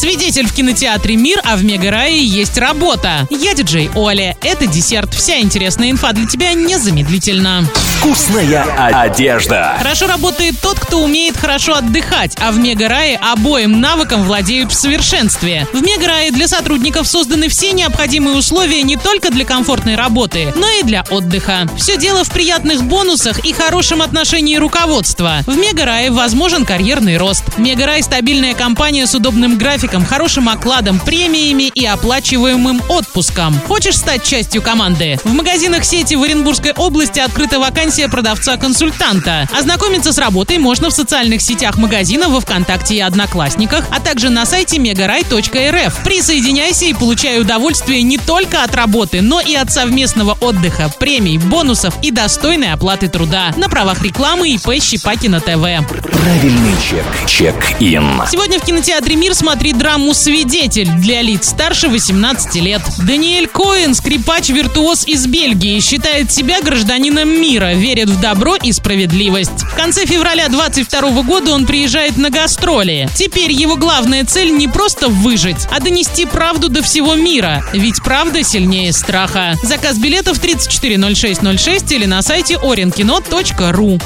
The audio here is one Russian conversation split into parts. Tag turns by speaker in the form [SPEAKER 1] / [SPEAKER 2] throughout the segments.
[SPEAKER 1] Свидетель в кинотеатре «Мир», а в Мегарае есть работа. Я диджей Оля. Это десерт. Вся интересная инфа для тебя незамедлительно.
[SPEAKER 2] Вкусная одежда.
[SPEAKER 1] Хорошо работает тот, кто умеет хорошо отдыхать, а в Мегарае обоим навыкам владеют в совершенстве. В Мегарае для сотрудников созданы все необходимые условия не только для комфортной работы, но и для отдыха. Все дело в приятных бонусах и хорошем отношении руководства. В Мегарае возможен карьерный рост. Мегарай – стабильная компания с удобным графиком, хорошим окладом, премиями и оплачиваемым отпуском. Хочешь стать частью команды? В магазинах сети в Оренбургской области открыта вакансия продавца-консультанта. Ознакомиться с работой можно в социальных сетях магазина, во Вконтакте и Одноклассниках, а также на сайте megarai.rf. Присоединяйся и получай удовольствие не только от работы, но и от совместного отдыха, премий, бонусов и достойной оплаты труда. На правах рекламы ИП Щепакина ТВ.
[SPEAKER 2] Правильный чек. Чек-ин.
[SPEAKER 1] Сегодня в кинотеатре «Мир» смотри драму «Свидетель» для лиц старше 18 лет. Даниэль Коэн, скрипач-виртуоз из Бельгии, считает себя гражданином мира, верит в добро и справедливость. В конце февраля 22 года он приезжает на гастроли. Теперь его главная цель не просто выжить, а донести правду до всего мира. Ведь правда сильнее страха. Заказ билетов 340606 или на сайте orinkino.ru.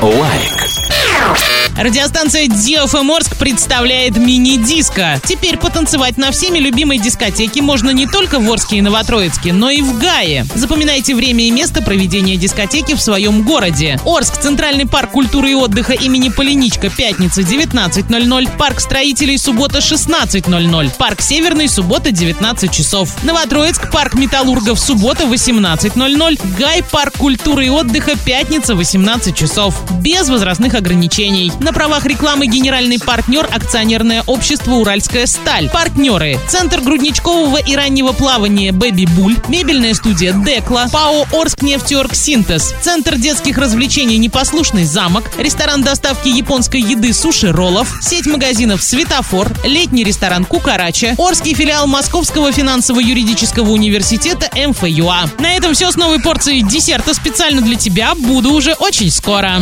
[SPEAKER 2] Лайк.
[SPEAKER 1] Радиостанция DFM Орск представляет мини-диско. Теперь потанцевать на всеми любимой дискотеке можно не только в Орске и Новотроицке, но и в Гае. Запоминайте время и место проведения дискотеки в своем городе. Орск, Центральный парк культуры и отдыха имени Полиничка, пятница 19.00, парк строителей суббота 16.00, парк Северный суббота 19 часов. Новотроицк, парк металлургов суббота 18.00, Гай, парк культуры и отдыха пятница 18 часов. Без возрастных ограничений. На правах рекламы генеральный партнер акционерное общество «Уральская сталь». Партнеры. Центр грудничкового и раннего плавания «Бэби Буль», мебельная студия «Декла», ПАО «Орск нефтеорг Синтез», Центр детских развлечений «Непослушный замок», ресторан доставки японской еды «Суши Роллов», сеть магазинов «Светофор», летний ресторан «Кукарача», Орский филиал Московского финансово-юридического университета МФЮА. На этом все с новой порцией десерта специально для тебя. Буду уже очень скоро.